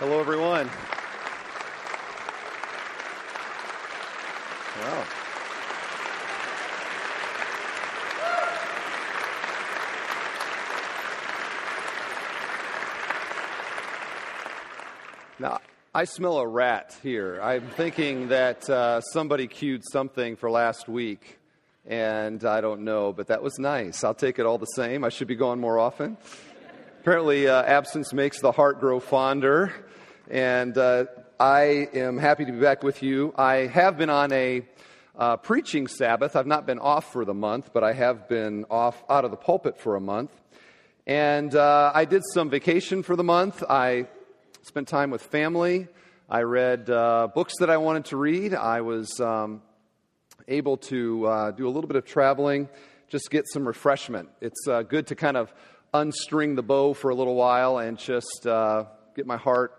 Hello, everyone. Wow. Now, I smell a rat here. I'm thinking that uh, somebody cued something for last week, and I don't know, but that was nice. I'll take it all the same. I should be going more often. Apparently, uh, absence makes the heart grow fonder, and uh, I am happy to be back with you. I have been on a uh, preaching Sabbath. I've not been off for the month, but I have been off out of the pulpit for a month. And uh, I did some vacation for the month. I spent time with family. I read uh, books that I wanted to read. I was um, able to uh, do a little bit of traveling, just get some refreshment. It's uh, good to kind of unstring the bow for a little while and just get my heart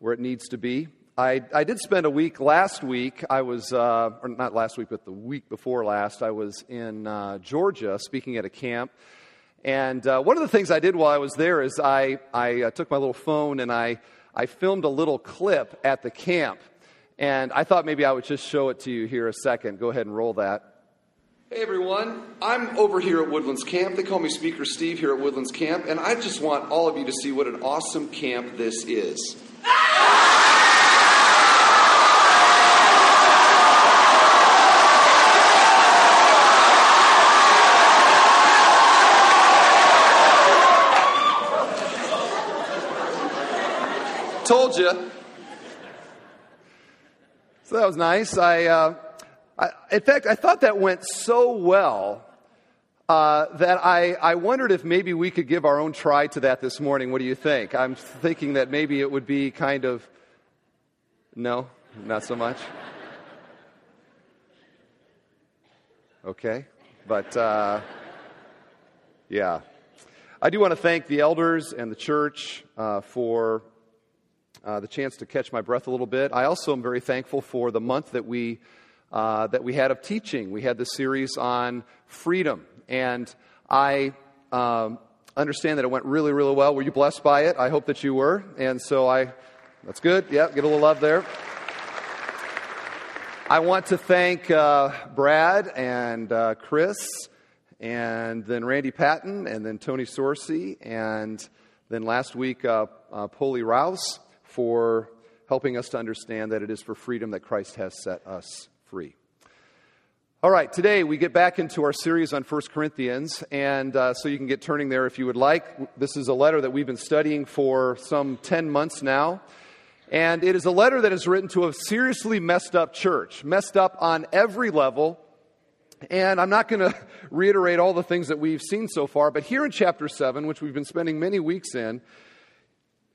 where it needs to be. I, I did spend a week last week. I was, uh, or not last week, but the week before last, I was in uh, Georgia speaking at a camp. And one of the things I did while I was there is I, I took my little phone and I I filmed a little clip at the camp. And I thought maybe I would just show it to you here a second. Go ahead and roll that. Hey everyone, I'm over here at Woodlands Camp. They call me Speaker Steve here at Woodlands Camp, and I just want all of you to see what an awesome camp this is. Told you. So that was nice. I, uh, I, in fact, I thought that went so well uh, that I, I wondered if maybe we could give our own try to that this morning. What do you think? I'm thinking that maybe it would be kind of. No, not so much. Okay, but uh, yeah. I do want to thank the elders and the church uh, for uh, the chance to catch my breath a little bit. I also am very thankful for the month that we, uh, that we had of teaching. We had the series on freedom, and I um, understand that it went really, really well. Were you blessed by it? I hope that you were. And so I, that's good. Yeah, get a little love there. I want to thank uh, Brad and uh, Chris, and then Randy Patton, and then Tony Sorcy, and then last week, uh, uh, Polly Rouse for helping us to understand that it is for freedom that Christ has set us free. All right, today we get back into our series on 1 Corinthians, and uh, so you can get turning there if you would like. This is a letter that we've been studying for some 10 months now, and it is a letter that is written to a seriously messed up church, messed up on every level. And I'm not going to reiterate all the things that we've seen so far, but here in chapter 7, which we've been spending many weeks in,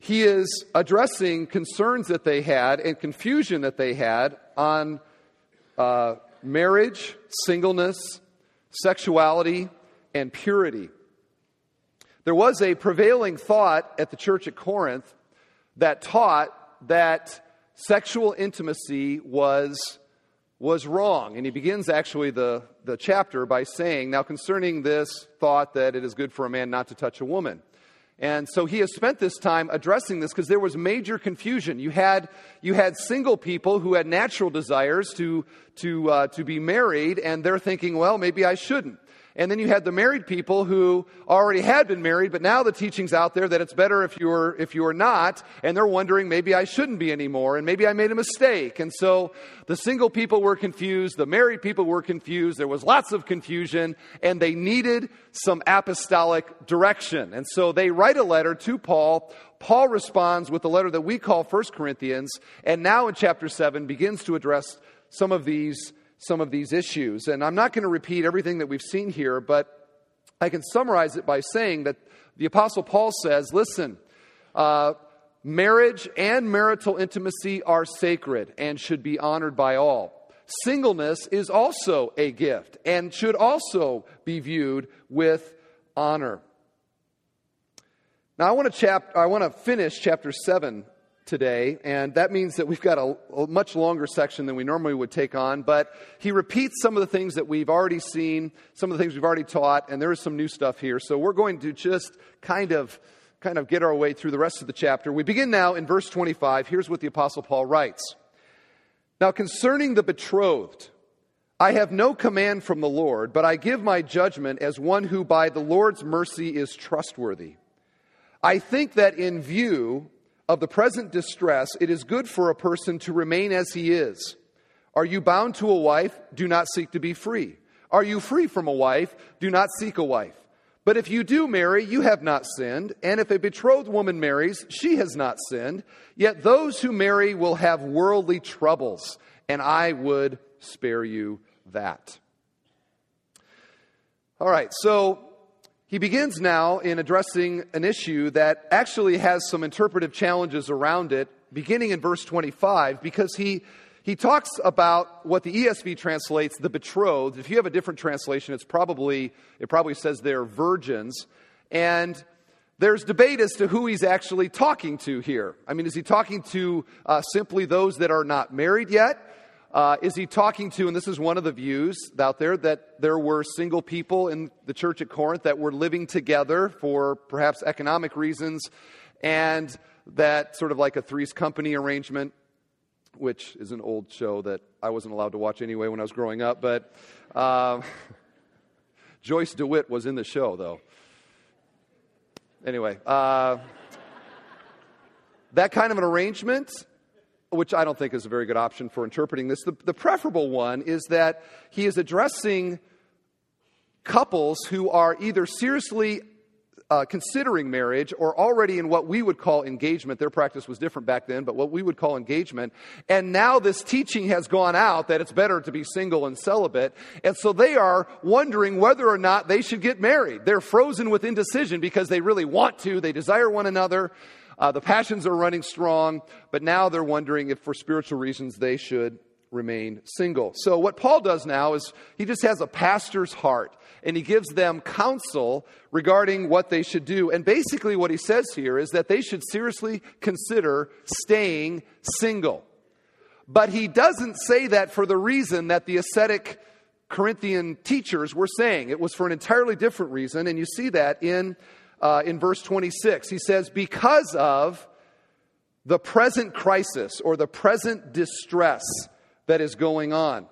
he is addressing concerns that they had and confusion that they had on uh, marriage, singleness, sexuality, and purity. There was a prevailing thought at the church at Corinth that taught that sexual intimacy was, was wrong. And he begins actually the, the chapter by saying, Now, concerning this thought that it is good for a man not to touch a woman. And so he has spent this time addressing this because there was major confusion. You had, you had single people who had natural desires to, to, uh, to be married, and they're thinking, well, maybe I shouldn't. And then you had the married people who already had been married, but now the teaching's out there that it's better if you're, if you're not, and they're wondering maybe I shouldn't be anymore, and maybe I made a mistake. And so the single people were confused, the married people were confused, there was lots of confusion, and they needed some apostolic direction. And so they write a letter to Paul. Paul responds with the letter that we call 1 Corinthians, and now in chapter 7 begins to address some of these some of these issues. And I'm not going to repeat everything that we've seen here, but I can summarize it by saying that the Apostle Paul says, listen, uh, marriage and marital intimacy are sacred and should be honored by all. Singleness is also a gift and should also be viewed with honor. Now, I want to, chap- I want to finish chapter 7 today, and that means that we've got a, a, much longer section than we normally would take on. But he repeats some of the things that we've already seen, some of the things we've already taught, and there is some new stuff here. So we're going to just kind of kind of get our way through the rest of the chapter. We begin now in verse 25. Here's what the Apostle Paul writes Now, concerning the betrothed, I have no command from the Lord, but I give my judgment as one who by the Lord's mercy is trustworthy. I think that in view of the present distress, it is good for a person to remain as he is. Are you bound to a wife? Do not seek to be free. Are you free from a wife? Do not seek a wife. But if you do marry, you have not sinned. And if a betrothed woman marries, she has not sinned. Yet those who marry will have worldly troubles, and I would spare you that. All right, so he begins now in addressing an issue that actually has some interpretive challenges around it, beginning in verse 25, because he, he talks about what the ESV translates the betrothed. If you have a different translation, it's probably, it probably says they're virgins. And there's debate as to who he's actually talking to here. I mean, is he talking to uh, simply those that are not married yet? Uh, is he talking to, and this is one of the views out there, that there were single people in the church at Corinth that were living together for perhaps economic reasons, and that sort of like a Three's Company arrangement, which is an old show that I wasn't allowed to watch anyway when I was growing up, but uh, Joyce DeWitt was in the show, though. Anyway, uh, that kind of an arrangement which I don't think is a very good option for interpreting this. The, the preferable one is that he is addressing couples who are either seriously uh, considering marriage or already in what we would call engagement. Their practice was different back then, but what we would call engagement. And now this teaching has gone out that it's better to be single and celibate. And so they are wondering whether or not they should get married. They're frozen with indecision because they really want to, they desire one another. Uh, the passions are running strong, but now they're wondering if, for spiritual reasons, they should remain single. So, what Paul does now is he just has a pastor's heart and he gives them counsel regarding what they should do. And basically, what he says here is that they should seriously consider staying single. But he doesn't say that for the reason that the ascetic Corinthian teachers were saying. It was for an entirely different reason, and you see that in uh, in verse 26. He says, Because of the present crisis or the present distress that is going on.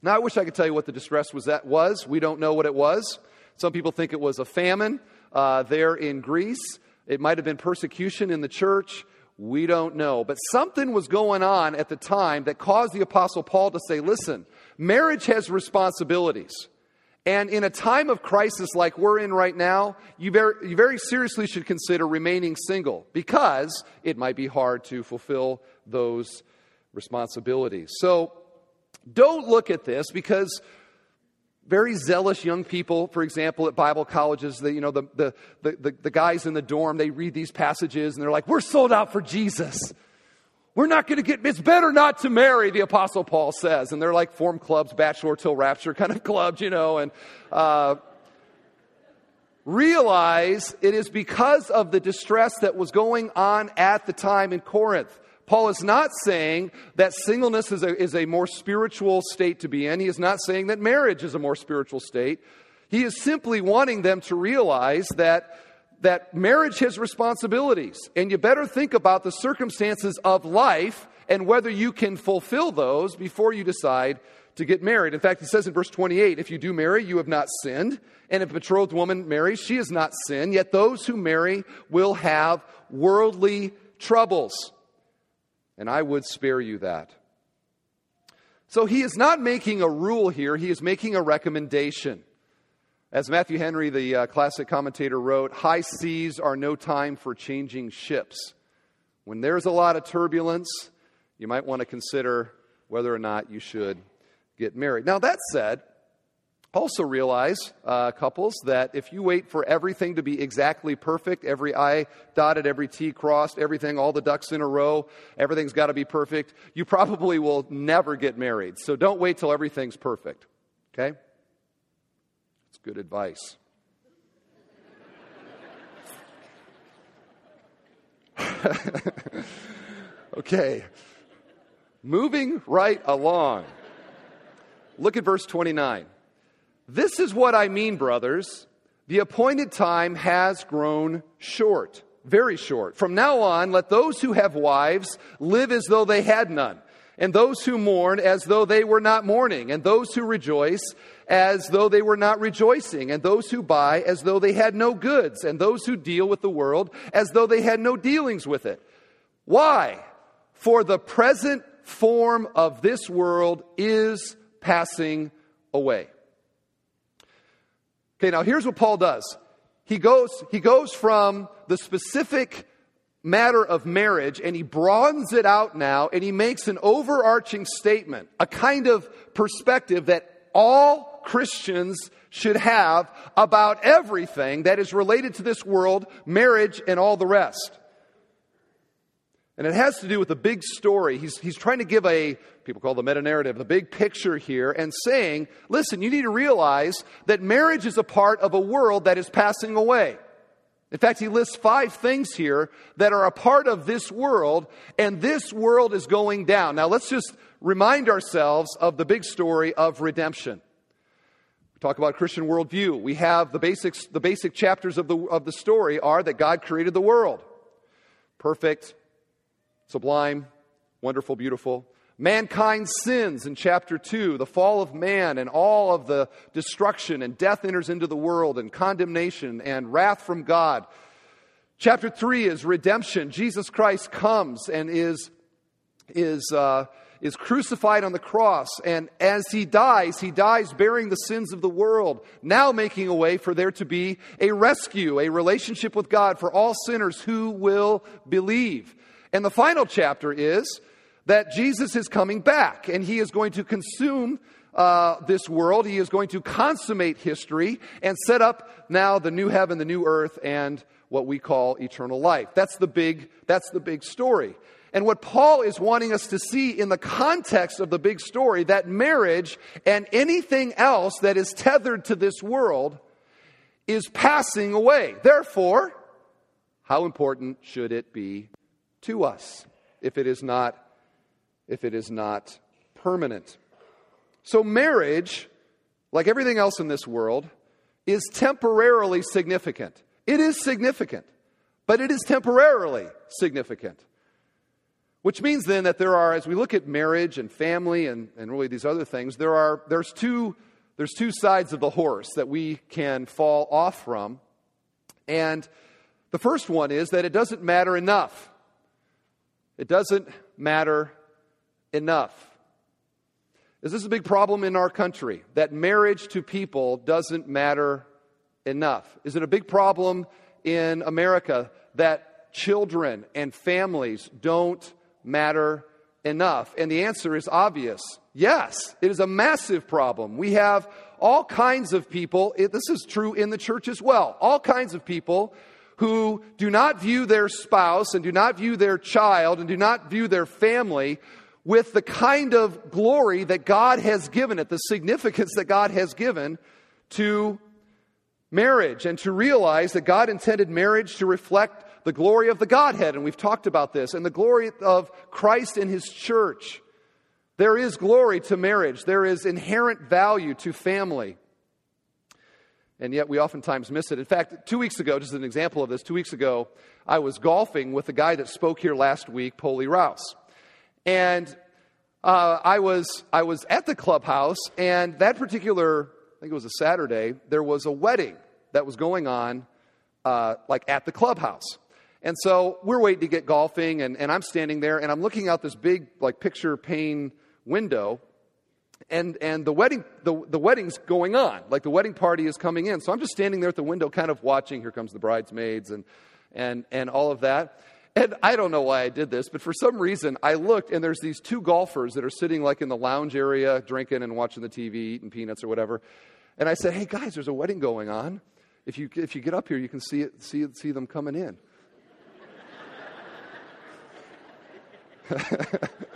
Now, I wish I could tell you what the distress was. That was. We don't know what it was. Some people think it was a famine uh, there in Greece. It might have been persecution in the church. We don't know. But something was going on at the time that caused the Apostle Paul to say, listen, marriage has responsibilities. And in a time of crisis like we're in right now, you very, you very seriously should consider remaining single because it might be hard to fulfill those responsibilities. So don't look at this because very zealous young people, for example, at Bible colleges, the, you know, the, the, the, the guys in the dorm, they read these passages and they're like, we're sold out for Jesus. We're not going to get, it's better not to marry, the Apostle Paul says. And they're like form clubs, bachelor till rapture kind of clubs, you know. And uh, realize it is because of the distress that was going on at the time in Corinth. Paul is not saying that singleness is a, is a more spiritual state to be in. He is not saying that marriage is a more spiritual state. He is simply wanting them to realize that that marriage has responsibilities, and you better think about the circumstances of life and whether you can fulfill those before you decide to get married. In fact, he says in verse 28 if you do marry, you have not sinned. And if a betrothed woman marries, she has not sinned. Yet those who marry will have worldly troubles. And I would spare you that. So he is not making a rule here, he is making a recommendation. As Matthew Henry, the uh, classic commentator, wrote, high seas are no time for changing ships. When there's a lot of turbulence, you might want to consider whether or not you should get married. Now, that said, also realize, uh, couples, that if you wait for everything to be exactly perfect, every I dotted, every T crossed, everything, all the ducks in a row, everything's got to be perfect, you probably will never get married. So don't wait till everything's perfect. Okay? Good advice. okay, moving right along. Look at verse 29. This is what I mean, brothers. The appointed time has grown short, very short. From now on, let those who have wives live as though they had none, and those who mourn as though they were not mourning, and those who rejoice as though they were not rejoicing, and those who buy as though they had no goods, and those who deal with the world as though they had no dealings with it. Why? For the present form of this world is passing away. Okay, now here's what Paul does. He goes, he goes from the specific matter of marriage and he broadens it out now and he makes an overarching statement, a kind of perspective that all Christians should have about everything that is related to this world, marriage, and all the rest. And it has to do with the big story. He's, he's trying to give a, people call the meta narrative, the big picture here, and saying, listen, you need to realize that marriage is a part of a world that is passing away. In fact, he lists five things here that are a part of this world, and this world is going down. Now, let's just remind ourselves of the big story of redemption. We talk about Christian worldview. We have the basics, the basic chapters of the, of the story are that God created the world. Perfect, sublime, wonderful, beautiful. Mankind sins in chapter 2, the fall of man and all of the destruction, and death enters into the world, and condemnation and wrath from God. Chapter 3 is redemption. Jesus Christ comes and is, is, uh, is crucified on the cross, and as he dies, he dies bearing the sins of the world, now making a way for there to be a rescue, a relationship with God for all sinners who will believe. And the final chapter is that Jesus is coming back and he is going to consume uh, this world. He is going to consummate history and set up now the new heaven, the new earth, and what we call eternal life. That's the big, that's the big story. And what Paul is wanting us to see in the context of the big story that marriage and anything else that is tethered to this world is passing away. Therefore, how important should it be to us if it is not if it is not permanent. So marriage, like everything else in this world, is temporarily significant. It is significant, but it is temporarily significant. Which means then that there are, as we look at marriage and family and, and really these other things, there are there's two there's two sides of the horse that we can fall off from. And the first one is that it doesn't matter enough. It doesn't matter enough. Is this a big problem in our country that marriage to people doesn't matter enough? Is it a big problem in America that children and families don't matter enough? And the answer is obvious. Yes, it is a massive problem. We have all kinds of people, this is true in the church as well, all kinds of people who do not view their spouse and do not view their child and do not view their family with the kind of glory that God has given it, the significance that God has given to marriage, and to realize that God intended marriage to reflect the glory of the Godhead. And we've talked about this, and the glory of Christ in His church. There is glory to marriage, there is inherent value to family and yet we oftentimes miss it. In fact, two weeks ago, just an example of this, two weeks ago, I was golfing with the guy that spoke here last week, Polly Rouse. And uh, I, was, I was at the clubhouse, and that particular, I think it was a Saturday, there was a wedding that was going on, uh, like at the clubhouse. And so we're waiting to get golfing, and, and I'm standing there, and I'm looking out this big, like, picture pane window, and, and the, wedding, the, the wedding's going on. Like the wedding party is coming in. So I'm just standing there at the window, kind of watching. Here comes the bridesmaids and, and, and all of that. And I don't know why I did this, but for some reason I looked and there's these two golfers that are sitting like in the lounge area, drinking and watching the TV, eating peanuts or whatever. And I said, hey guys, there's a wedding going on. If you, if you get up here, you can see, it, see, see them coming in.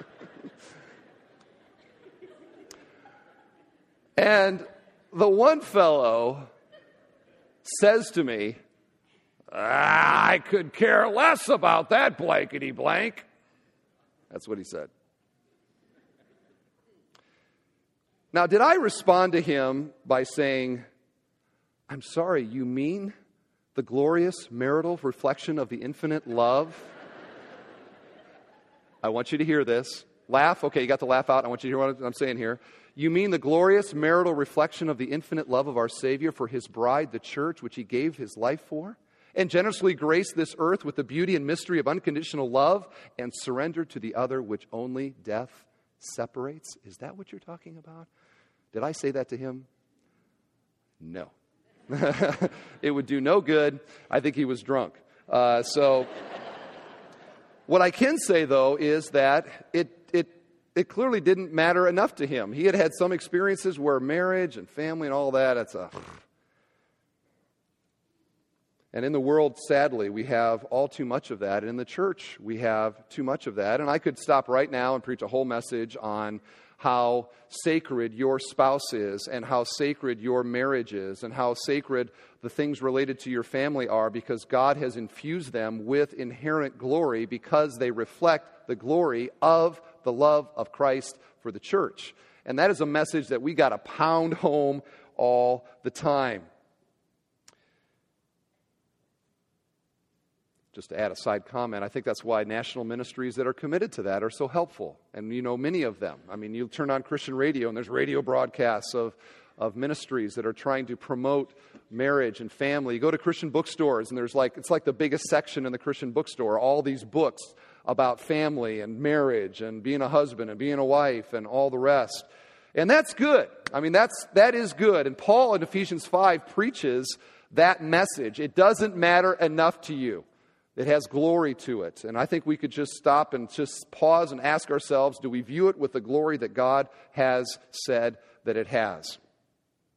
And the one fellow says to me, ah, I could care less about that blankety blank. That's what he said. Now, did I respond to him by saying, I'm sorry, you mean the glorious marital reflection of the infinite love? I want you to hear this. Laugh. Okay, you got the laugh out. I want you to hear what I'm saying here. You mean the glorious marital reflection of the infinite love of our Savior for his bride, the church, which he gave his life for? And generously grace this earth with the beauty and mystery of unconditional love and surrender to the other, which only death separates? Is that what you're talking about? Did I say that to him? No. it would do no good. I think he was drunk. Uh, so, what I can say, though, is that it, it, it clearly didn't matter enough to him. He had had some experiences where marriage and family and all that, it's a. And in the world, sadly, we have all too much of that. And in the church, we have too much of that. And I could stop right now and preach a whole message on how sacred your spouse is and how sacred your marriage is and how sacred the things related to your family are because God has infused them with inherent glory because they reflect the glory of the love of Christ for the church. And that is a message that we got to pound home all the time. Just to add a side comment, I think that's why national ministries that are committed to that are so helpful. And you know many of them. I mean, you turn on Christian radio and there's radio broadcasts of, of ministries that are trying to promote marriage and family. You go to Christian bookstores and there's like, it's like the biggest section in the Christian bookstore, all these books about family and marriage and being a husband and being a wife and all the rest. And that's good. I mean, that's, that is good. And Paul in Ephesians 5 preaches that message. It doesn't matter enough to you. It has glory to it. And I think we could just stop and just pause and ask ourselves do we view it with the glory that God has said that it has?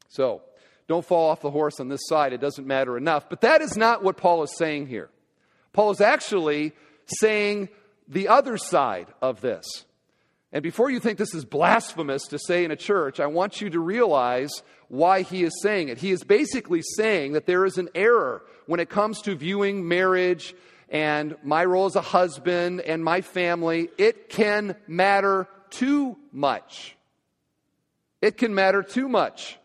So, don't fall off the horse on this side. It doesn't matter enough. But that is not what Paul is saying here. Paul is actually saying the other side of this. And before you think this is blasphemous to say in a church, I want you to realize why he is saying it. He is basically saying that there is an error when it comes to viewing marriage and my role as a husband and my family. It can matter too much. It can matter too much.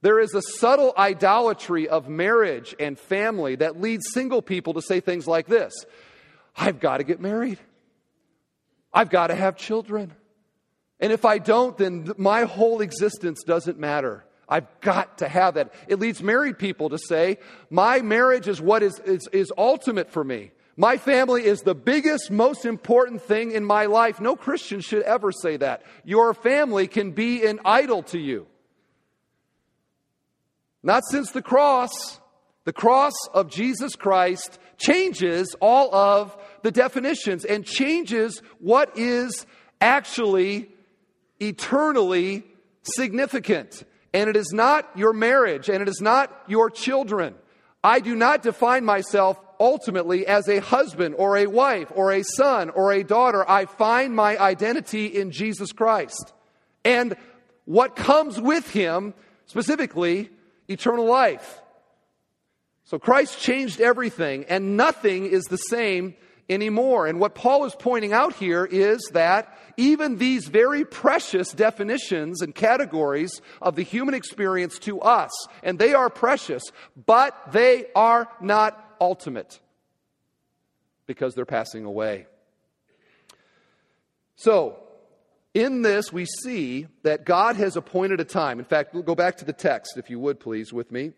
There is a subtle idolatry of marriage and family that leads single people to say things like this I've got to get married. I've got to have children. And if I don't, then my whole existence doesn't matter. I've got to have that. It leads married people to say, My marriage is what is, is, is ultimate for me. My family is the biggest, most important thing in my life. No Christian should ever say that. Your family can be an idol to you. Not since the cross. The cross of Jesus Christ changes all of the definitions and changes what is actually eternally significant. And it is not your marriage and it is not your children. I do not define myself ultimately as a husband or a wife or a son or a daughter. I find my identity in Jesus Christ. And what comes with him, specifically, eternal life. So Christ changed everything, and nothing is the same anymore. And what Paul is pointing out here is that even these very precious definitions and categories of the human experience to us, and they are precious, but they are not ultimate because they're passing away. So, in this, we see that God has appointed a time. In fact, we'll go back to the text, if you would please, with me.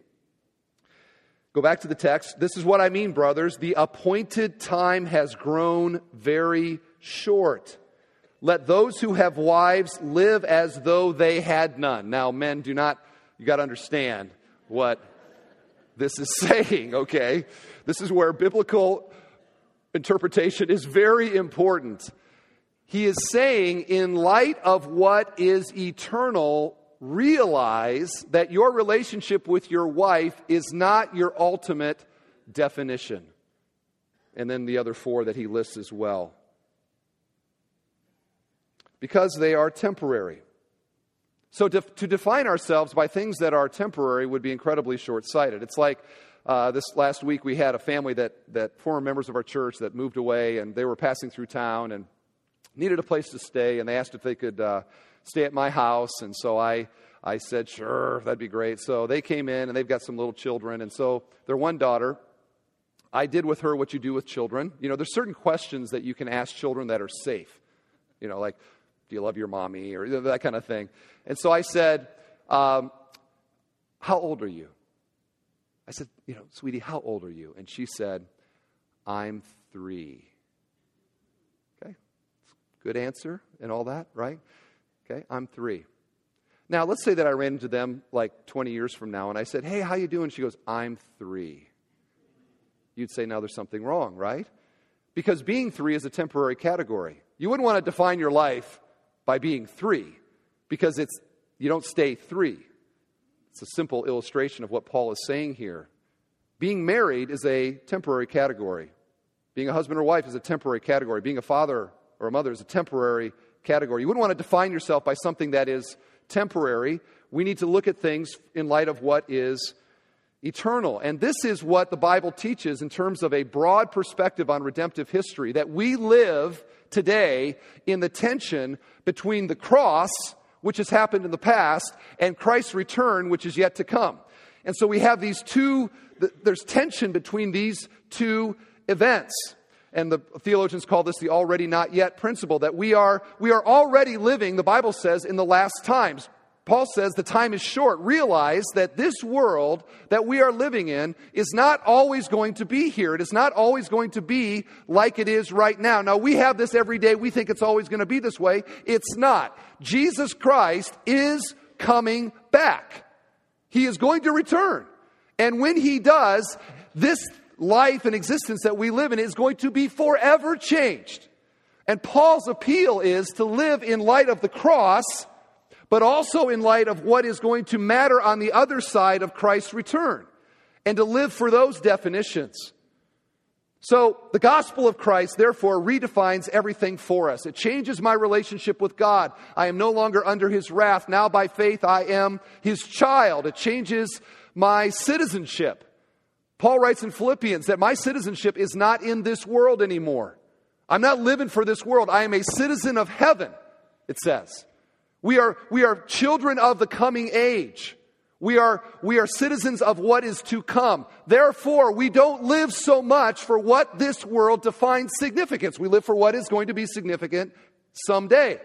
Go back to the text. This is what I mean, brothers. The appointed time has grown very short. Let those who have wives live as though they had none. Now, men, do not, you got to understand what this is saying, okay? This is where biblical interpretation is very important. He is saying, in light of what is eternal, realize that your relationship with your wife is not your ultimate definition. And then the other four that he lists as well. Because they are temporary. So, to, to define ourselves by things that are temporary would be incredibly short sighted. It's like uh, this last week we had a family that, that former members of our church that moved away and they were passing through town and needed a place to stay and they asked if they could uh, stay at my house. And so I, I said, Sure, that'd be great. So they came in and they've got some little children. And so their one daughter, I did with her what you do with children. You know, there's certain questions that you can ask children that are safe. You know, like, do you love your mommy or that kind of thing. And so I said, um, How old are you? I said, You know, sweetie, how old are you? And she said, I'm three. Okay, good answer and all that, right? Okay, I'm three. Now, let's say that I ran into them like 20 years from now and I said, Hey, how you doing? She goes, I'm three. You'd say, Now there's something wrong, right? Because being three is a temporary category. You wouldn't want to define your life by being three because it's, you don't stay three. It's a simple illustration of what Paul is saying here. Being married is a temporary category. Being a husband or wife is a temporary category. Being a father or a mother is a temporary category. You wouldn't want to define yourself by something that is temporary. We need to look at things in light of what is eternal. And this is what the Bible teaches in terms of a broad perspective on redemptive history that we live today in the tension between the cross, which has happened in the past, and Christ's return, which is yet to come. And so we have these two, there's tension between these two events. And the theologians call this the already not yet principle that we are, we are already living, the Bible says, in the last times. Paul says the time is short. Realize that this world that we are living in is not always going to be here. It is not always going to be like it is right now. Now, we have this every day. We think it's always going to be this way. It's not. Jesus Christ is coming back. He is going to return. And when he does, this life and existence that we live in is going to be forever changed. And Paul's appeal is to live in light of the cross but also in light of what is going to matter on the other side of Christ's return, and to live for those definitions. So, the gospel of Christ, therefore, redefines everything for us. It changes my relationship with God. I am no longer under his wrath. Now, by faith, I am his child. It changes my citizenship. Paul writes in Philippians that my citizenship is not in this world anymore. I'm not living for this world. I am a citizen of heaven, it says. We are, we are children of the coming age. We are, we are citizens of what is to come. Therefore, we don't live so much for what this world defines significance. We live for what is going to be significant someday.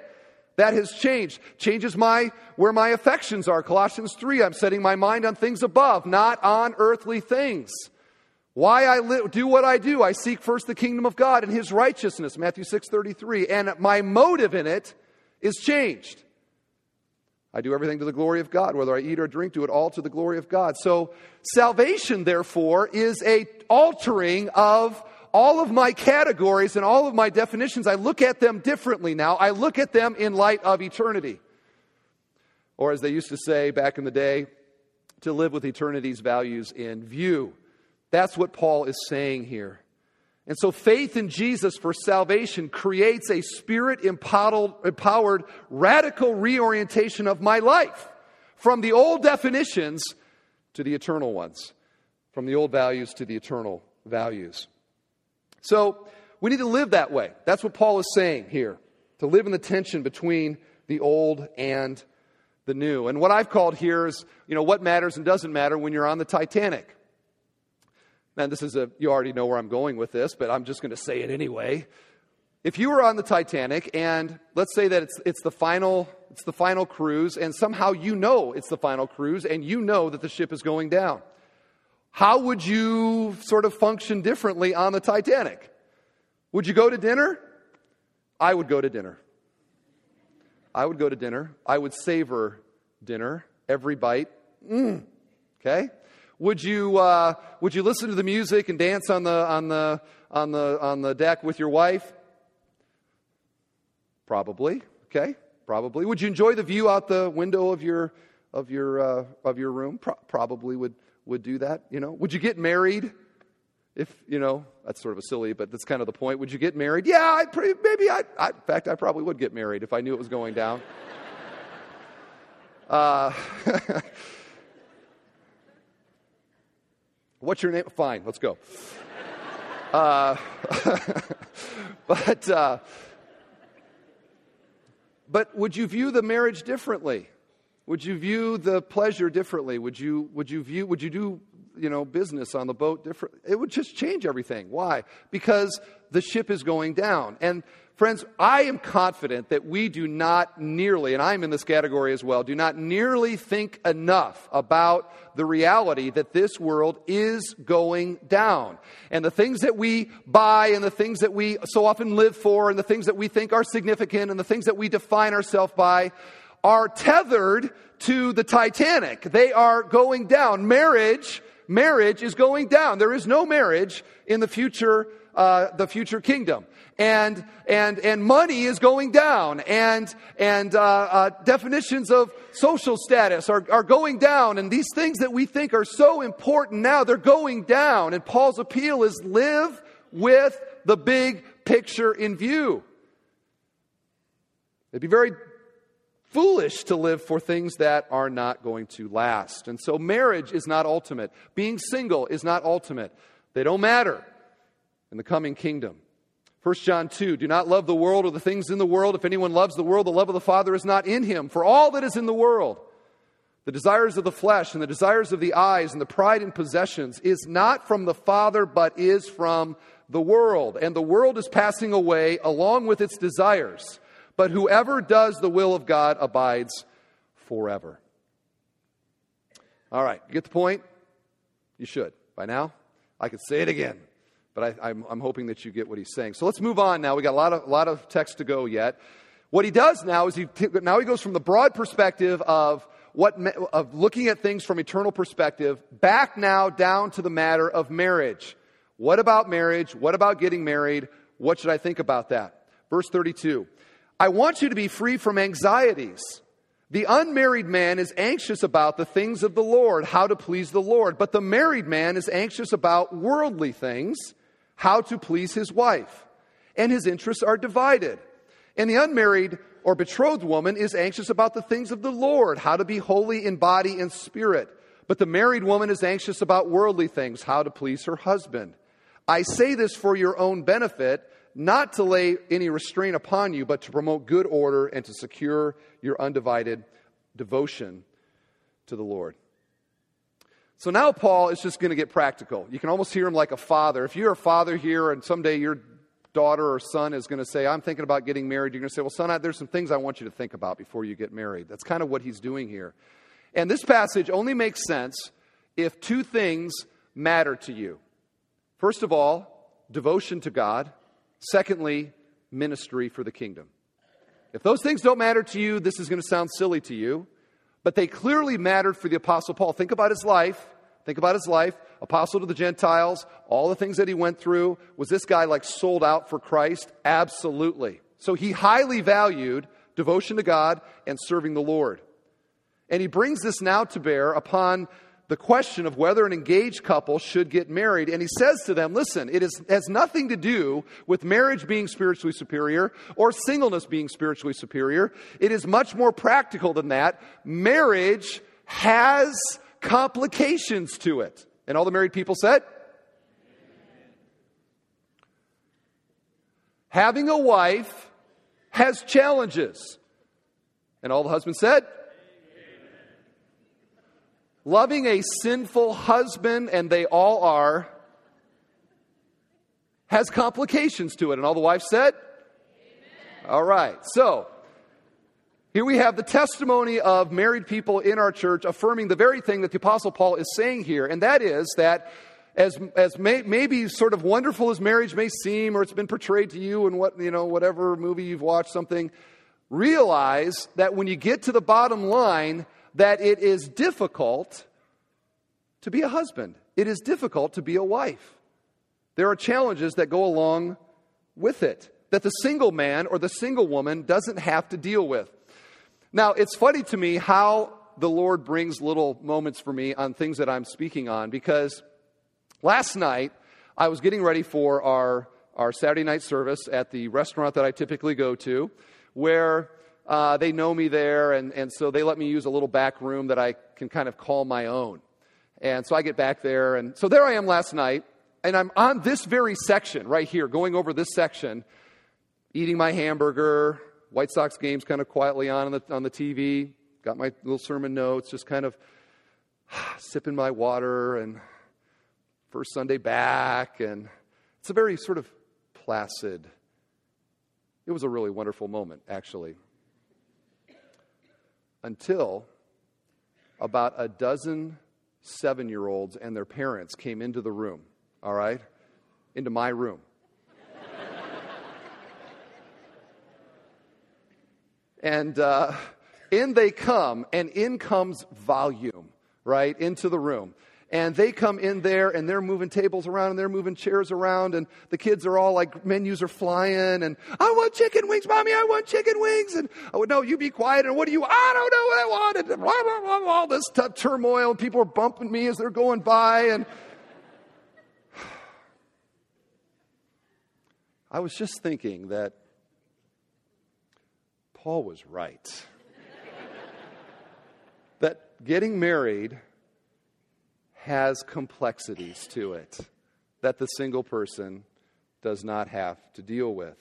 That has changed. Changes my, where my affections are. Colossians 3, I'm setting my mind on things above, not on earthly things. Why I li- do what I do, I seek first the kingdom of God and his righteousness, Matthew 6, 33. And my motive in it is changed. I do everything to the glory of God. Whether I eat or drink, do it all to the glory of God. So salvation, therefore, is a altering of all of my categories and all of my definitions. I look at them differently now. I look at them in light of eternity. Or as they used to say back in the day, to live with eternity's values in view. That's what Paul is saying here. And so faith in Jesus for salvation creates a spirit empowered radical reorientation of my life from the old definitions to the eternal ones, from the old values to the eternal values. So we need to live that way. That's what Paul is saying here to live in the tension between the old and the new. And what I've called here is, you know, what matters and doesn't matter when you're on the Titanic. Now, this is a, you already know where I'm going with this, but I'm just going to say it anyway. If you were on the Titanic and let's say that it's, it's, the final, it's the final cruise and somehow you know it's the final cruise and you know that the ship is going down, how would you sort of function differently on the Titanic? Would you go to dinner? I would go to dinner. I would go to dinner. I would savor dinner, every bite. Mm. Okay? Would you, uh, would you listen to the music and dance on the, on, the, on, the, on the deck with your wife? Probably, okay, probably. Would you enjoy the view out the window of your, of your, uh, of your room? Pro- probably would, would do that, you know. Would you get married? If, you know, that's sort of a silly, but that's kind of the point. Would you get married? Yeah, I pretty, maybe I, I, in fact, I probably would get married if I knew it was going down. uh, What's your name? Fine, let's go. Uh, but, uh, but would you view the marriage differently? Would you view the pleasure differently? Would you, would you view, would you do, you know, business on the boat different? It would just change everything. Why? Because the ship is going down. And friends, I am confident that we do not nearly, and I'm in this category as well, do not nearly think enough about the reality that this world is going down. And the things that we buy and the things that we so often live for and the things that we think are significant and the things that we define ourselves by are tethered to the Titanic. They are going down. Marriage, marriage is going down. There is no marriage in the future, uh, the future kingdom. And, and, and money is going down. And, and, uh, uh, definitions of social status are, are going down. And these things that we think are so important now, they're going down. And Paul's appeal is live with the big picture in view. It'd be very foolish to live for things that are not going to last. And so marriage is not ultimate. Being single is not ultimate. They don't matter in the coming kingdom. 1 John 2 Do not love the world or the things in the world. If anyone loves the world, the love of the Father is not in him. For all that is in the world, the desires of the flesh and the desires of the eyes and the pride in possessions is not from the Father, but is from the world. And the world is passing away along with its desires. But whoever does the will of God abides forever. All right, you get the point? You should. By now, I could say it again, but I, am hoping that you get what he's saying. So let's move on now. We got a lot of, a lot of text to go yet. What he does now is he now he goes from the broad perspective of what of looking at things from eternal perspective back now down to the matter of marriage. What about marriage? What about getting married? What should I think about that? Verse 32. I want you to be free from anxieties. The unmarried man is anxious about the things of the Lord, how to please the Lord. But the married man is anxious about worldly things, how to please his wife. And his interests are divided. And the unmarried or betrothed woman is anxious about the things of the Lord, how to be holy in body and spirit. But the married woman is anxious about worldly things, how to please her husband. I say this for your own benefit not to lay any restraint upon you, but to promote good order and to secure your undivided devotion to the Lord. So now Paul is just going to get practical. You can almost hear him like a father. If you're a father here and someday your daughter or son is going to say, I'm thinking about getting married, you're going to say, Well, son, there's some things I want you to think about before you get married. That's kind of what he's doing here. And this passage only makes sense if two things matter to you. First of all, devotion to God, Secondly, ministry for the kingdom. If those things don't matter to you, this is going to sound silly to you, but they clearly mattered for the Apostle Paul. Think about his life. Think about his life. Apostle to the Gentiles, all the things that he went through. Was this guy like sold out for Christ? Absolutely. So he highly valued devotion to God and serving the Lord. And he brings this now to bear upon the question of whether an engaged couple should get married. And he says to them, listen, it is, has nothing to do with marriage being spiritually superior or singleness being spiritually superior. It is much more practical than that. Marriage has complications to it. And all the married people said, Having a wife has challenges. And all the husbands said, Loving a sinful husband, and they all are, has complications to it. And all the wives said? Amen. All right. So, here we have the testimony of married people in our church affirming the very thing that the Apostle Paul is saying here, and that is that as, as may, maybe sort of wonderful as marriage may seem, or it's been portrayed to you in what, you know, whatever movie you've watched, something, realize that when you get to the bottom line, that it is difficult to be a husband, it is difficult to be a wife. There are challenges that go along with it that the single man or the single woman doesn't have to deal with. Now, it's funny to me how the Lord brings little moments for me on things that I'm speaking on because last night I was getting ready for our, our Saturday night service at the restaurant that I typically go to, where uh, they know me there, and, and so they let me use a little back room that I can kind of call my own. And so I get back there, and so there I am last night, and I'm on this very section right here, going over this section, eating my hamburger, White Sox games kind of quietly on on the, on the TV, got my little sermon notes, just kind of sipping my water and first Sunday back. And it's a very sort of placid, it was a really wonderful moment, actually. Until about a dozen seven year olds and their parents came into the room, all right? Into my room. and uh, in they come, and in comes volume, right, into the room. And they come in there and they're moving tables around and they're moving chairs around and the kids are all like menus are flying and I want chicken wings, mommy, I want chicken wings. And I would no, you be quiet. And what do you? I don't know what I want. And blah, blah, blah, blah, all this t- turmoil and people are bumping me as they're going by. And I was just thinking that Paul was right. that getting married has complexities to it that the single person does not have to deal with.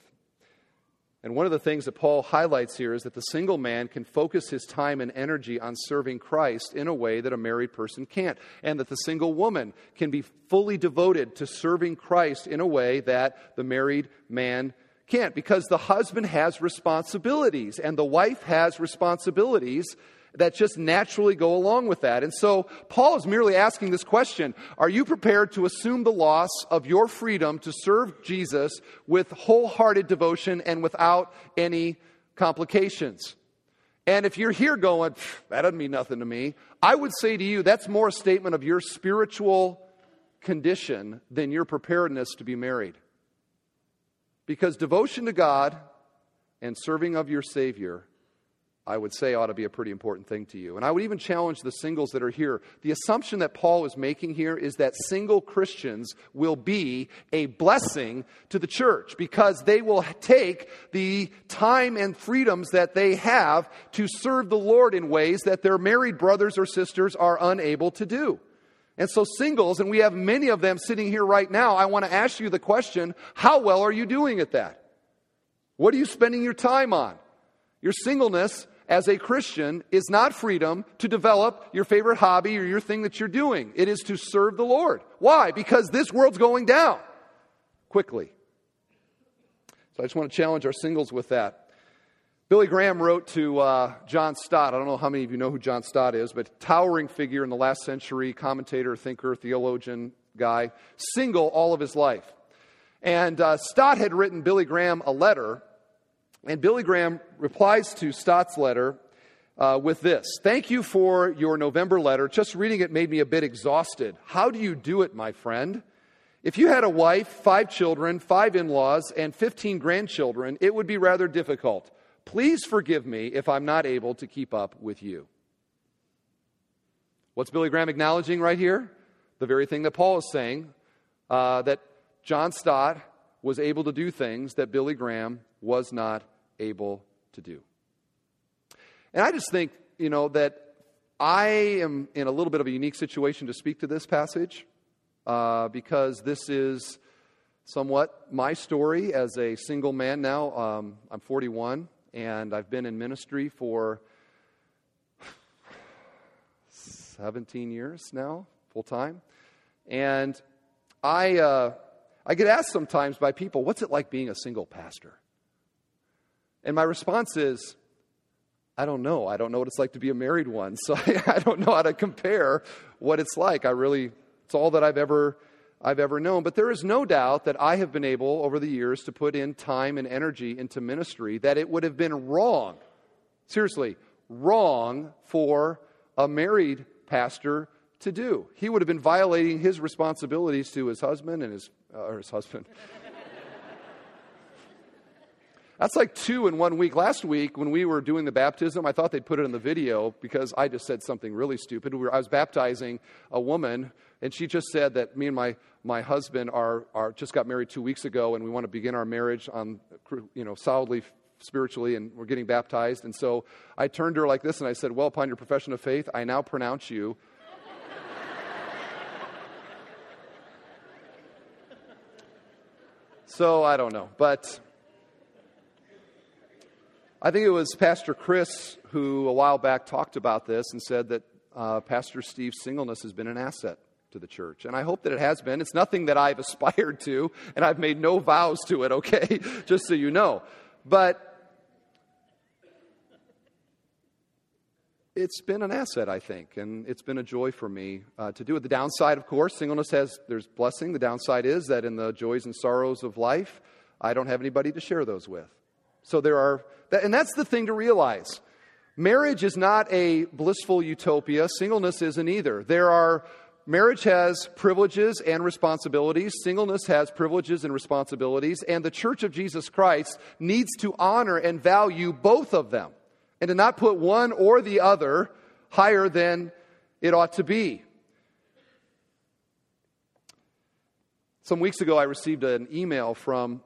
And one of the things that Paul highlights here is that the single man can focus his time and energy on serving Christ in a way that a married person can't. And that the single woman can be fully devoted to serving Christ in a way that the married man can't. Because the husband has responsibilities and the wife has responsibilities that just naturally go along with that. And so Paul is merely asking this question Are you prepared to assume the loss of your freedom to serve Jesus with wholehearted devotion and without any complications? And if you're here going, that doesn't mean nothing to me, I would say to you, that's more a statement of your spiritual condition than your preparedness to be married. Because devotion to God and serving of your Savior I would say ought to be a pretty important thing to you. And I would even challenge the singles that are here. The assumption that Paul is making here is that single Christians will be a blessing to the church because they will take the time and freedoms that they have to serve the Lord in ways that their married brothers or sisters are unable to do. And so, singles, and we have many of them sitting here right now, I want to ask you the question how well are you doing at that? What are you spending your time on? Your singleness as a Christian is not freedom to develop your favorite hobby or your thing that you're doing. It is to serve the Lord. Why? Because this world's going down quickly. So I just want to challenge our singles with that. Billy Graham wrote to uh, John Stott. I don't know how many of you know who John Stott is, but towering figure in the last century, commentator, thinker, theologian guy, single all of his life. And uh, Stott had written Billy Graham a letter and Billy Graham replies to Stott's letter uh, with this Thank you for your November letter. Just reading it made me a bit exhausted. How do you do it, my friend? If you had a wife, five children, five in laws, and 15 grandchildren, it would be rather difficult. Please forgive me if I'm not able to keep up with you. What's Billy Graham acknowledging right here? The very thing that Paul is saying uh, that John Stott was able to do things that Billy Graham was not able to do. And I just think, you know, that I am in a little bit of a unique situation to speak to this passage uh, because this is somewhat my story as a single man now. Um, I'm 41 and I've been in ministry for 17 years now, full time. And I, uh, I get asked sometimes by people, what's it like being a single pastor? And my response is, I don't know. I don't know what it's like to be a married one. So I, I, don't know how to compare what it's like. I really, it's all that I've ever, I've ever known. But there is no doubt that I have been able over the years to put in time and energy into ministry that it would have been wrong, seriously, wrong for a married pastor to do. He would have been violating his responsibilities to his husband and his, uh, or his husband, that's like two in one week. Last week, when we were doing the baptism, I thought they'd put it in the video because I just said something really stupid. We were, I was baptizing a woman, and she just said that me and my, my husband are, are just got married two weeks ago, and we want to begin our marriage on, you know, solidly spiritually, and we're getting baptized. And so I turned to her like this, and I said, Well, upon your profession of faith, I now pronounce you. so I don't know. But I think it was Pastor Chris who a while back talked about this and said that uh, Pastor Steve's singleness has been an asset to the church. And I hope that it has been. It's nothing that I've aspired to, and I've made no vows to it, okay? Just so you know. But it's been an asset, I think, and it's been a joy for me uh, to do it. The downside, of course, singleness has, there's blessing. The downside is that in the joys and sorrows of life, I don't have anybody to share those with. So there are, and that's the thing to realize. Marriage is not a blissful utopia. Singleness isn't either. There are, marriage has privileges and responsibilities. Singleness has privileges and responsibilities. And the Church of Jesus Christ needs to honor and value both of them and to not put one or the other higher than it ought to be. Some weeks ago, I received an email from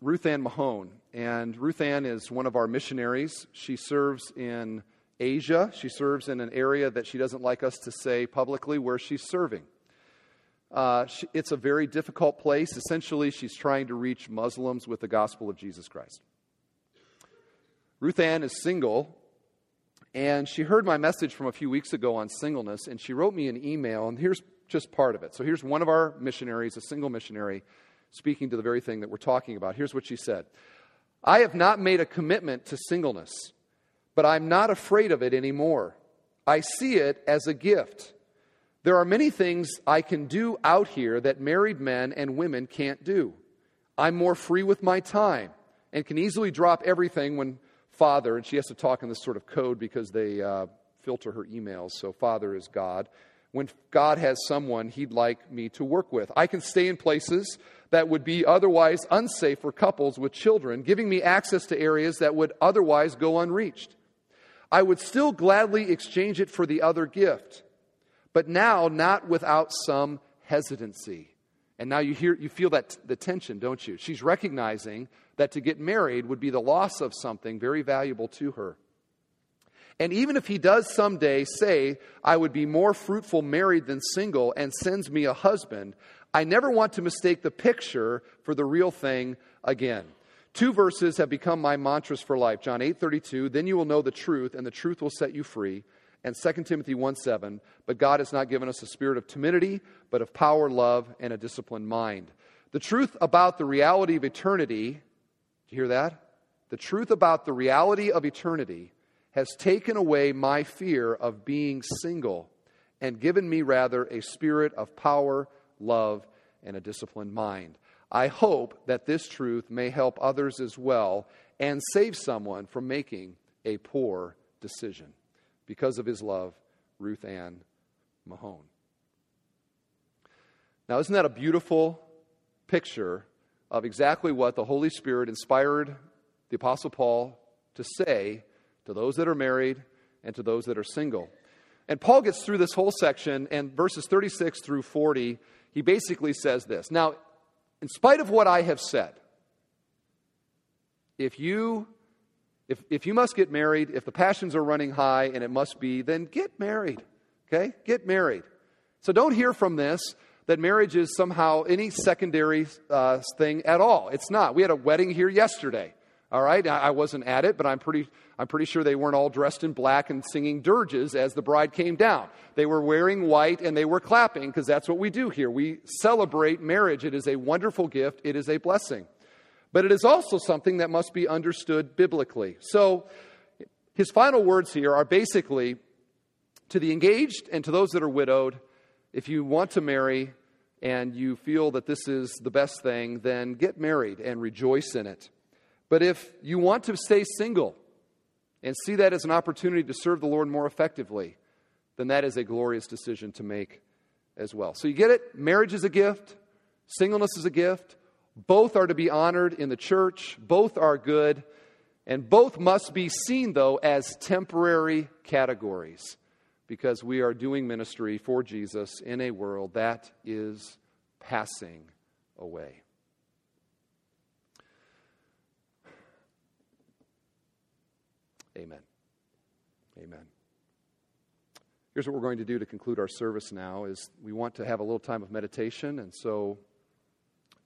Ruth Ann Mahone. And Ruth Ann is one of our missionaries. She serves in Asia. She serves in an area that she doesn't like us to say publicly where she's serving. Uh, she, it's a very difficult place. Essentially, she's trying to reach Muslims with the gospel of Jesus Christ. Ruth Ann is single, and she heard my message from a few weeks ago on singleness, and she wrote me an email, and here's just part of it. So here's one of our missionaries, a single missionary, speaking to the very thing that we're talking about. Here's what she said I have not made a commitment to singleness, but I'm not afraid of it anymore. I see it as a gift. There are many things I can do out here that married men and women can't do. I'm more free with my time and can easily drop everything when Father, and she has to talk in this sort of code because they uh, filter her emails. So, Father is God. When God has someone He'd like me to work with, I can stay in places that would be otherwise unsafe for couples with children, giving me access to areas that would otherwise go unreached. I would still gladly exchange it for the other gift, but now not without some hesitancy. And now you hear you feel that the tension, don't you? She's recognizing that to get married would be the loss of something very valuable to her. And even if he does someday say, I would be more fruitful married than single and sends me a husband, I never want to mistake the picture for the real thing again. Two verses have become my mantras for life. John 8:32, then you will know the truth and the truth will set you free. And 2 Timothy 1 7, but God has not given us a spirit of timidity, but of power, love, and a disciplined mind. The truth about the reality of eternity do you hear that? The truth about the reality of eternity has taken away my fear of being single and given me rather a spirit of power, love, and a disciplined mind. I hope that this truth may help others as well and save someone from making a poor decision. Because of his love, Ruth Ann Mahone. Now, isn't that a beautiful picture of exactly what the Holy Spirit inspired the Apostle Paul to say to those that are married and to those that are single. And Paul gets through this whole section, and verses 36 through 40, he basically says this Now, in spite of what I have said, if you if, if you must get married, if the passions are running high and it must be, then get married. Okay? Get married. So don't hear from this that marriage is somehow any secondary uh, thing at all. It's not. We had a wedding here yesterday. All right, I wasn't at it, but I'm pretty, I'm pretty sure they weren't all dressed in black and singing dirges as the bride came down. They were wearing white and they were clapping because that's what we do here. We celebrate marriage. It is a wonderful gift, it is a blessing. But it is also something that must be understood biblically. So his final words here are basically to the engaged and to those that are widowed if you want to marry, and you feel that this is the best thing, then get married and rejoice in it. But if you want to stay single and see that as an opportunity to serve the Lord more effectively, then that is a glorious decision to make as well. So you get it? Marriage is a gift, singleness is a gift. Both are to be honored in the church, both are good, and both must be seen, though, as temporary categories because we are doing ministry for Jesus in a world that is passing away. Amen. Amen. Here's what we're going to do to conclude our service now is we want to have a little time of meditation and so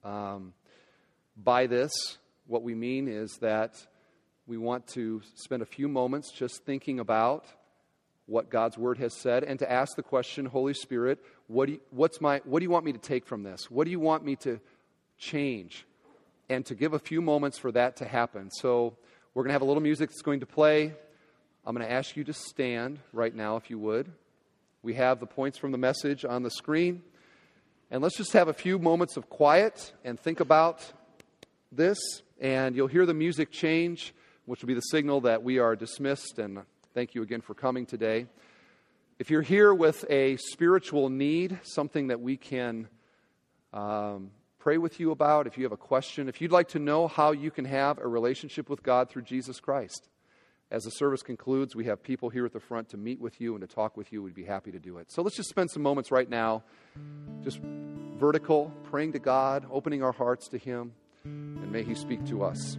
um, by this what we mean is that we want to spend a few moments just thinking about what God's Word has said and to ask the question, Holy Spirit, what do you, what's my, what do you want me to take from this? What do you want me to change? And to give a few moments for that to happen. So we're going to have a little music that's going to play. I'm going to ask you to stand right now, if you would. We have the points from the message on the screen. And let's just have a few moments of quiet and think about this. And you'll hear the music change, which will be the signal that we are dismissed. And thank you again for coming today. If you're here with a spiritual need, something that we can um, pray with you about, if you have a question, if you'd like to know how you can have a relationship with God through Jesus Christ, as the service concludes, we have people here at the front to meet with you and to talk with you. We'd be happy to do it. So let's just spend some moments right now, just vertical, praying to God, opening our hearts to Him, and may He speak to us.